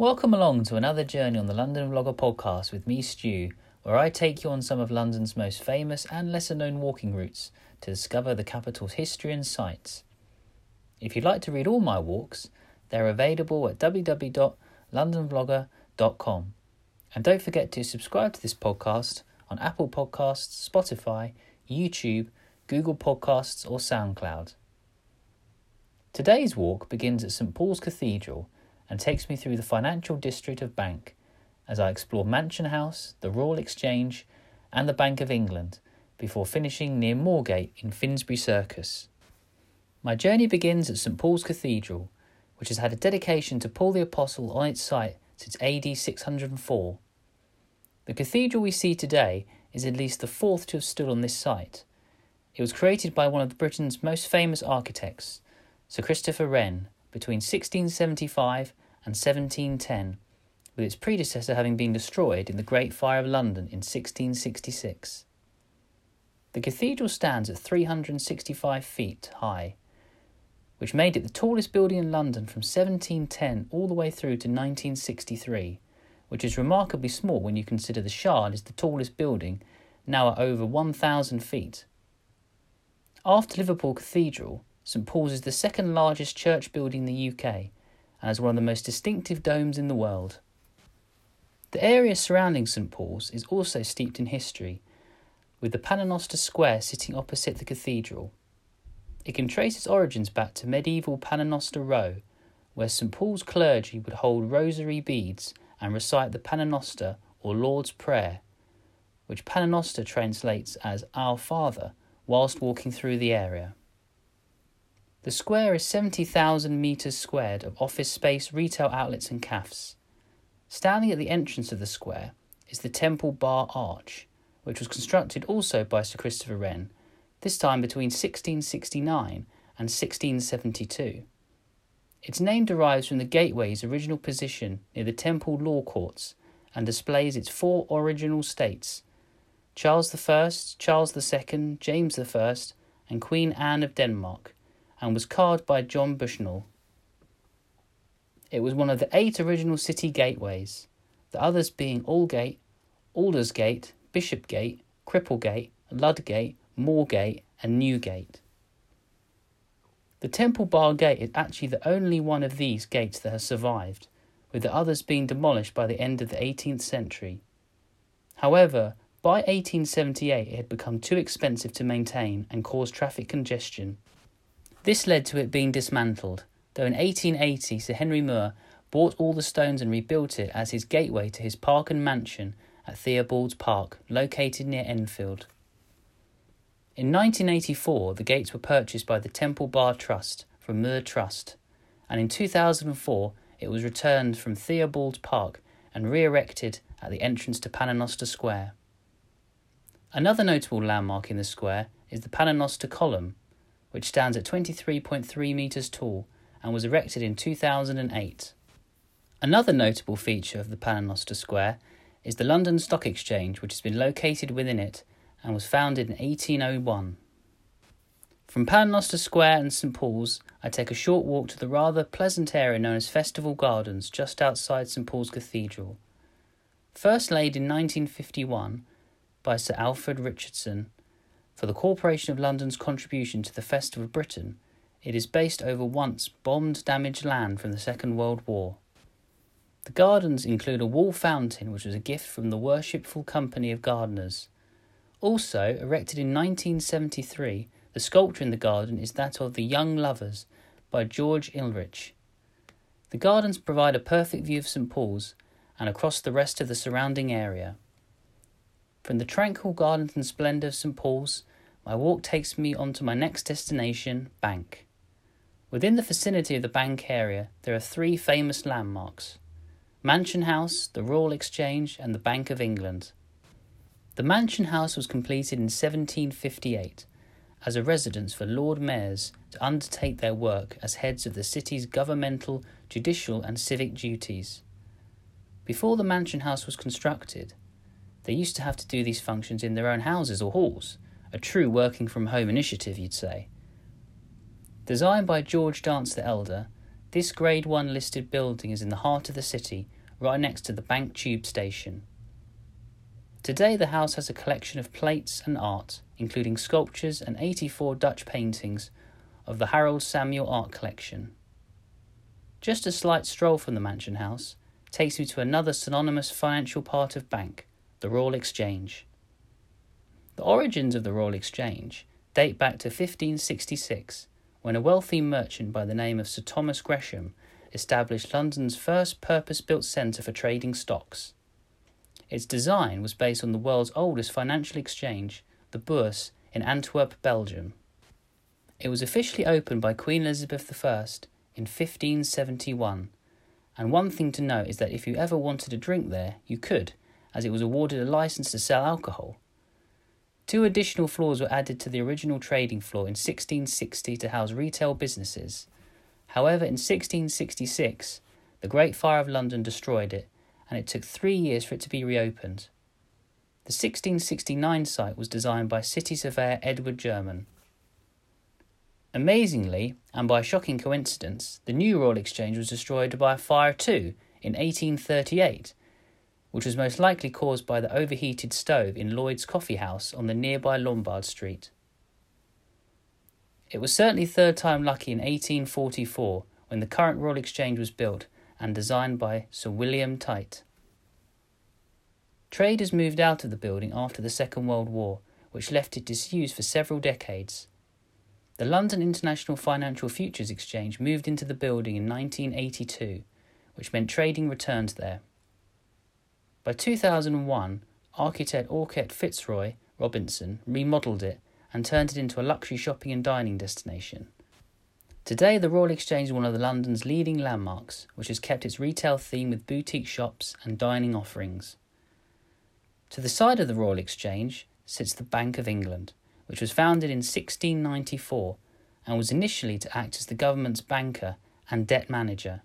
Welcome along to another journey on the London Vlogger podcast with me, Stu, where I take you on some of London's most famous and lesser known walking routes to discover the capital's history and sights. If you'd like to read all my walks, they're available at www.londonvlogger.com. And don't forget to subscribe to this podcast on Apple Podcasts, Spotify, YouTube, Google Podcasts, or SoundCloud. Today's walk begins at St Paul's Cathedral and takes me through the financial district of Bank as I explore Mansion House, the Royal Exchange, and the Bank of England before finishing near Moorgate in Finsbury Circus. My journey begins at St Paul's Cathedral, which has had a dedication to Paul the Apostle on its site since AD 604. The cathedral we see today is at least the fourth to have stood on this site. It was created by one of Britain's most famous architects, Sir Christopher Wren, between 1675 and 1710, with its predecessor having been destroyed in the Great Fire of London in 1666. The cathedral stands at 365 feet high, which made it the tallest building in London from 1710 all the way through to 1963, which is remarkably small when you consider the Shard is the tallest building, now at over 1,000 feet. After Liverpool Cathedral, St Paul's is the second largest church building in the UK and has one of the most distinctive domes in the world. The area surrounding St Paul's is also steeped in history, with the Paternoster Square sitting opposite the cathedral. It can trace its origins back to medieval Paternoster Row, where St Paul's clergy would hold rosary beads and recite the Paternoster or Lord's Prayer, which Paternoster translates as Our Father, whilst walking through the area. The square is 70,000 metres squared of office space, retail outlets, and cafes. Standing at the entrance of the square is the Temple Bar Arch, which was constructed also by Sir Christopher Wren, this time between 1669 and 1672. Its name derives from the gateway's original position near the Temple Law Courts and displays its four original states Charles I, Charles II, James I, and Queen Anne of Denmark, and was carved by John Bushnell. It was one of the eight original city gateways, the others being Aldgate, Aldersgate, Bishopgate, Cripplegate, Ludgate, Moorgate, and Newgate. The Temple Bar Gate is actually the only one of these gates that has survived, with the others being demolished by the end of the 18th century. However, by 1878 it had become too expensive to maintain and caused traffic congestion. This led to it being dismantled, though in 1880 Sir Henry Moore bought all the stones and rebuilt it as his gateway to his park and mansion at Theobald's Park, located near Enfield. In 1984, the gates were purchased by the Temple Bar Trust from Moore Trust, and in 2004 it was returned from Theobald's Park and re erected at the entrance to Paternoster Square. Another notable landmark in the square is the Paternoster Column, which stands at 23.3 metres tall and was erected in 2008. Another notable feature of the Paternoster Square is the London Stock Exchange, which has been located within it and was founded in 1801. From Paternoster Square and St Paul's, I take a short walk to the rather pleasant area known as Festival Gardens just outside St Paul's Cathedral. First laid in 1951 by Sir Alfred Richardson, for the Corporation of London's contribution to the Festival of Britain, it is based over once bombed damaged land from the Second World War. The gardens include a wall fountain which was a gift from the Worshipful Company of Gardeners. Also, erected in 1973, the sculpture in the garden is that of The Young Lovers by George Eldridge. The gardens provide a perfect view of St Paul's and across the rest of the surrounding area. From the tranquil gardens and splendour of St Paul's, my walk takes me on to my next destination, Bank. Within the vicinity of the Bank area, there are three famous landmarks Mansion House, the Royal Exchange, and the Bank of England. The Mansion House was completed in 1758 as a residence for Lord Mayors to undertake their work as heads of the city's governmental, judicial, and civic duties. Before the Mansion House was constructed, they used to have to do these functions in their own houses or halls, a true working from home initiative, you'd say. Designed by George Dance the Elder, This Grade 1 listed building is in the heart of the city, right next to the Bank Tube station. Today, the house has a collection of plates and art, including sculptures and 84 Dutch paintings of the Harold Samuel Art Collection. Just a slight stroll from the Mansion House takes me to another synonymous financial part of bank, the Royal Exchange. The origins of the Royal Exchange date back to 1566, when a wealthy merchant by the name of Sir Thomas Gresham established London's first purpose built centre for trading stocks. Its design was based on the world's oldest financial exchange, the Bourse, in Antwerp, Belgium. It was officially opened by Queen Elizabeth I in 1571, and one thing to note is that if you ever wanted a drink there, you could, as it was awarded a license to sell alcohol. Two additional floors were added to the original trading floor in 1660 to house retail businesses. However, in 1666, the Great Fire of London destroyed it, and it took three years for it to be reopened. The 1669 site was designed by city surveyor Edward Jerman. Amazingly, and by a shocking coincidence, the new Royal Exchange was destroyed by a fire too in 1838, which was most likely caused by the overheated stove in Lloyd's Coffee House on the nearby Lombard Street. It was certainly third time lucky in 1844 when the current Royal Exchange was built and designed by Sir William Tite. Traders moved out of the building after the Second World War, which left it disused for several decades. The London International Financial Futures Exchange moved into the building in 1982, which meant trading returned there. By 2001, architect Orchard Fitzroy Robinson remodelled it and turned it into a luxury shopping and dining destination. Today, the Royal Exchange is one of London's leading landmarks, which has kept its retail theme with boutique shops and dining offerings. To the side of the Royal Exchange sits the Bank of England, which was founded in 1694 and was initially to act as the government's banker and debt manager.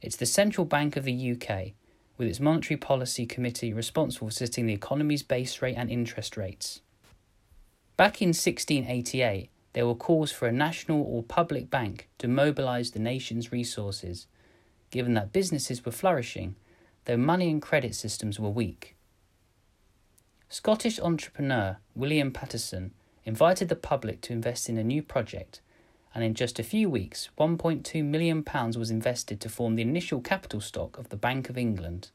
It's the central bank of the UK, with its monetary policy committee responsible for setting the economy's base rate and interest rates. Back in 1688, there were calls for a national or public bank to mobilise the nation's resources, given that businesses were flourishing, though money and credit systems were weak. Scottish entrepreneur William Paterson invited the public to invest in a new project, and in just a few weeks, £1.2 million was invested to form the initial capital stock of the Bank of England.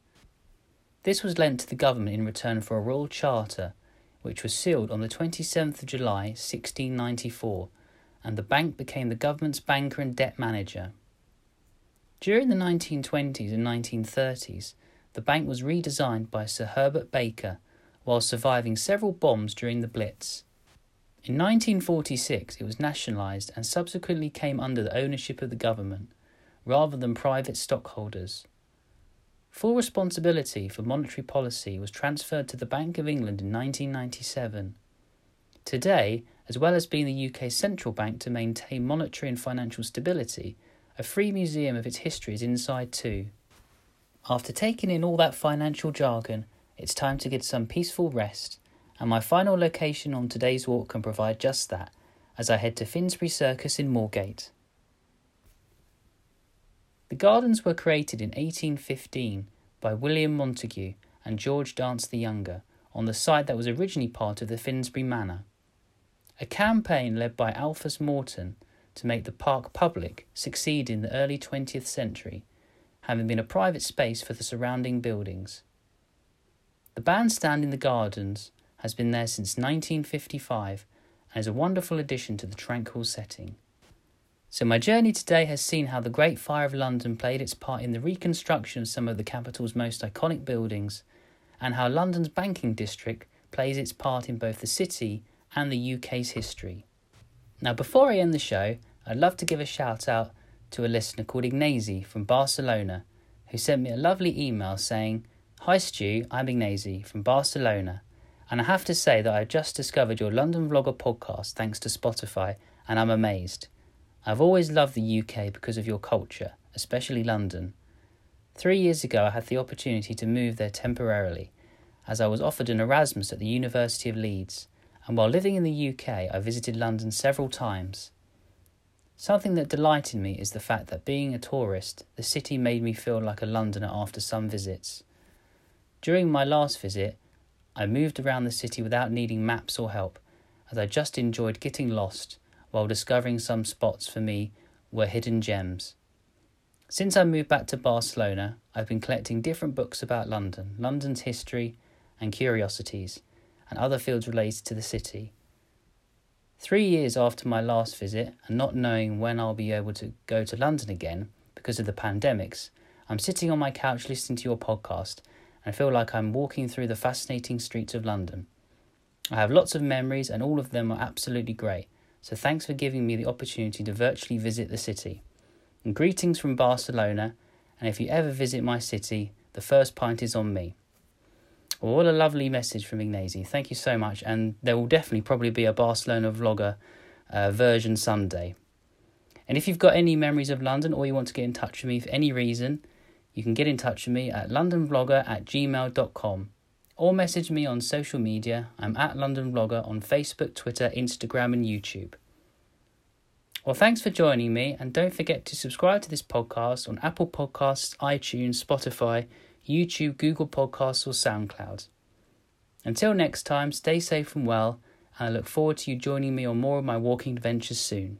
This was lent to the government in return for a royal charter which was sealed on the 27th of July 1694, and the bank became the government's banker and debt manager. During the 1920s and 1930s, the bank was redesigned by Sir Herbert Baker while surviving several bombs during the Blitz. In 1946, it was nationalised and subsequently came under the ownership of the government, rather than private stockholders. Full responsibility for monetary policy was transferred to the Bank of England in 1997. Today, as well as being the UK's central bank to maintain monetary and financial stability, a free museum of its history is inside too. After taking in all that financial jargon, it's time to get some peaceful rest, and my final location on today's walk can provide just that as I head to Finsbury Circus in Moorgate. The gardens were created in 1815 by William Montague and George Dance the Younger on the site that was originally part of the Finsbury Manor. A campaign led by Alphus Morton to make the park public succeeded in the early 20th century, having been a private space for the surrounding buildings. The bandstand in the gardens has been there since 1955 and is a wonderful addition to the tranquil setting. So, my journey today has seen how the Great Fire of London played its part in the reconstruction of some of the capital's most iconic buildings, and how London's banking district plays its part in both the city and the UK's history. Now, before I end the show, I'd love to give a shout out to a listener called Ignazi from Barcelona, who sent me a lovely email saying, Hi Stu, I'm Ignazi from Barcelona, and I have to say that I have just discovered your London Vlogger podcast thanks to Spotify, and I'm amazed. I've always loved the UK because of your culture, especially London. Three years ago, I had the opportunity to move there temporarily, as I was offered an Erasmus at the University of Leeds, and while living in the UK, I visited London several times. Something that delighted me is the fact that being a tourist, the city made me feel like a Londoner after some visits. During my last visit, I moved around the city without needing maps or help, as I just enjoyed getting lost while discovering some spots for me were hidden gems. Since I moved back to Barcelona, I've been collecting different books about London, London's history and curiosities, and other fields related to the city. Three years after my last visit, and not knowing when I'll be able to go to London again because of the pandemics, I'm sitting on my couch listening to your podcast and I feel like I'm walking through the fascinating streets of London. I have lots of memories, and all of them are absolutely great. So thanks for giving me the opportunity to virtually visit the city. And greetings from Barcelona, and if you ever visit my city, the first pint is on me. Well, what a lovely message from Ignacy. Thank you so much. And there will definitely probably be a Barcelona vlogger uh, version someday. And if you've got any memories of London or you want to get in touch with me for any reason, you can get in touch with me at londonvlogger at gmail.com or message me on social media. I'm at London Vlogger on Facebook, Twitter, Instagram, and YouTube. Well, thanks for joining me, and don't forget to subscribe to this podcast on Apple Podcasts, iTunes, Spotify, YouTube, Google Podcasts, or SoundCloud. Until next time, stay safe and well, and I look forward to you joining me on more of my walking adventures soon.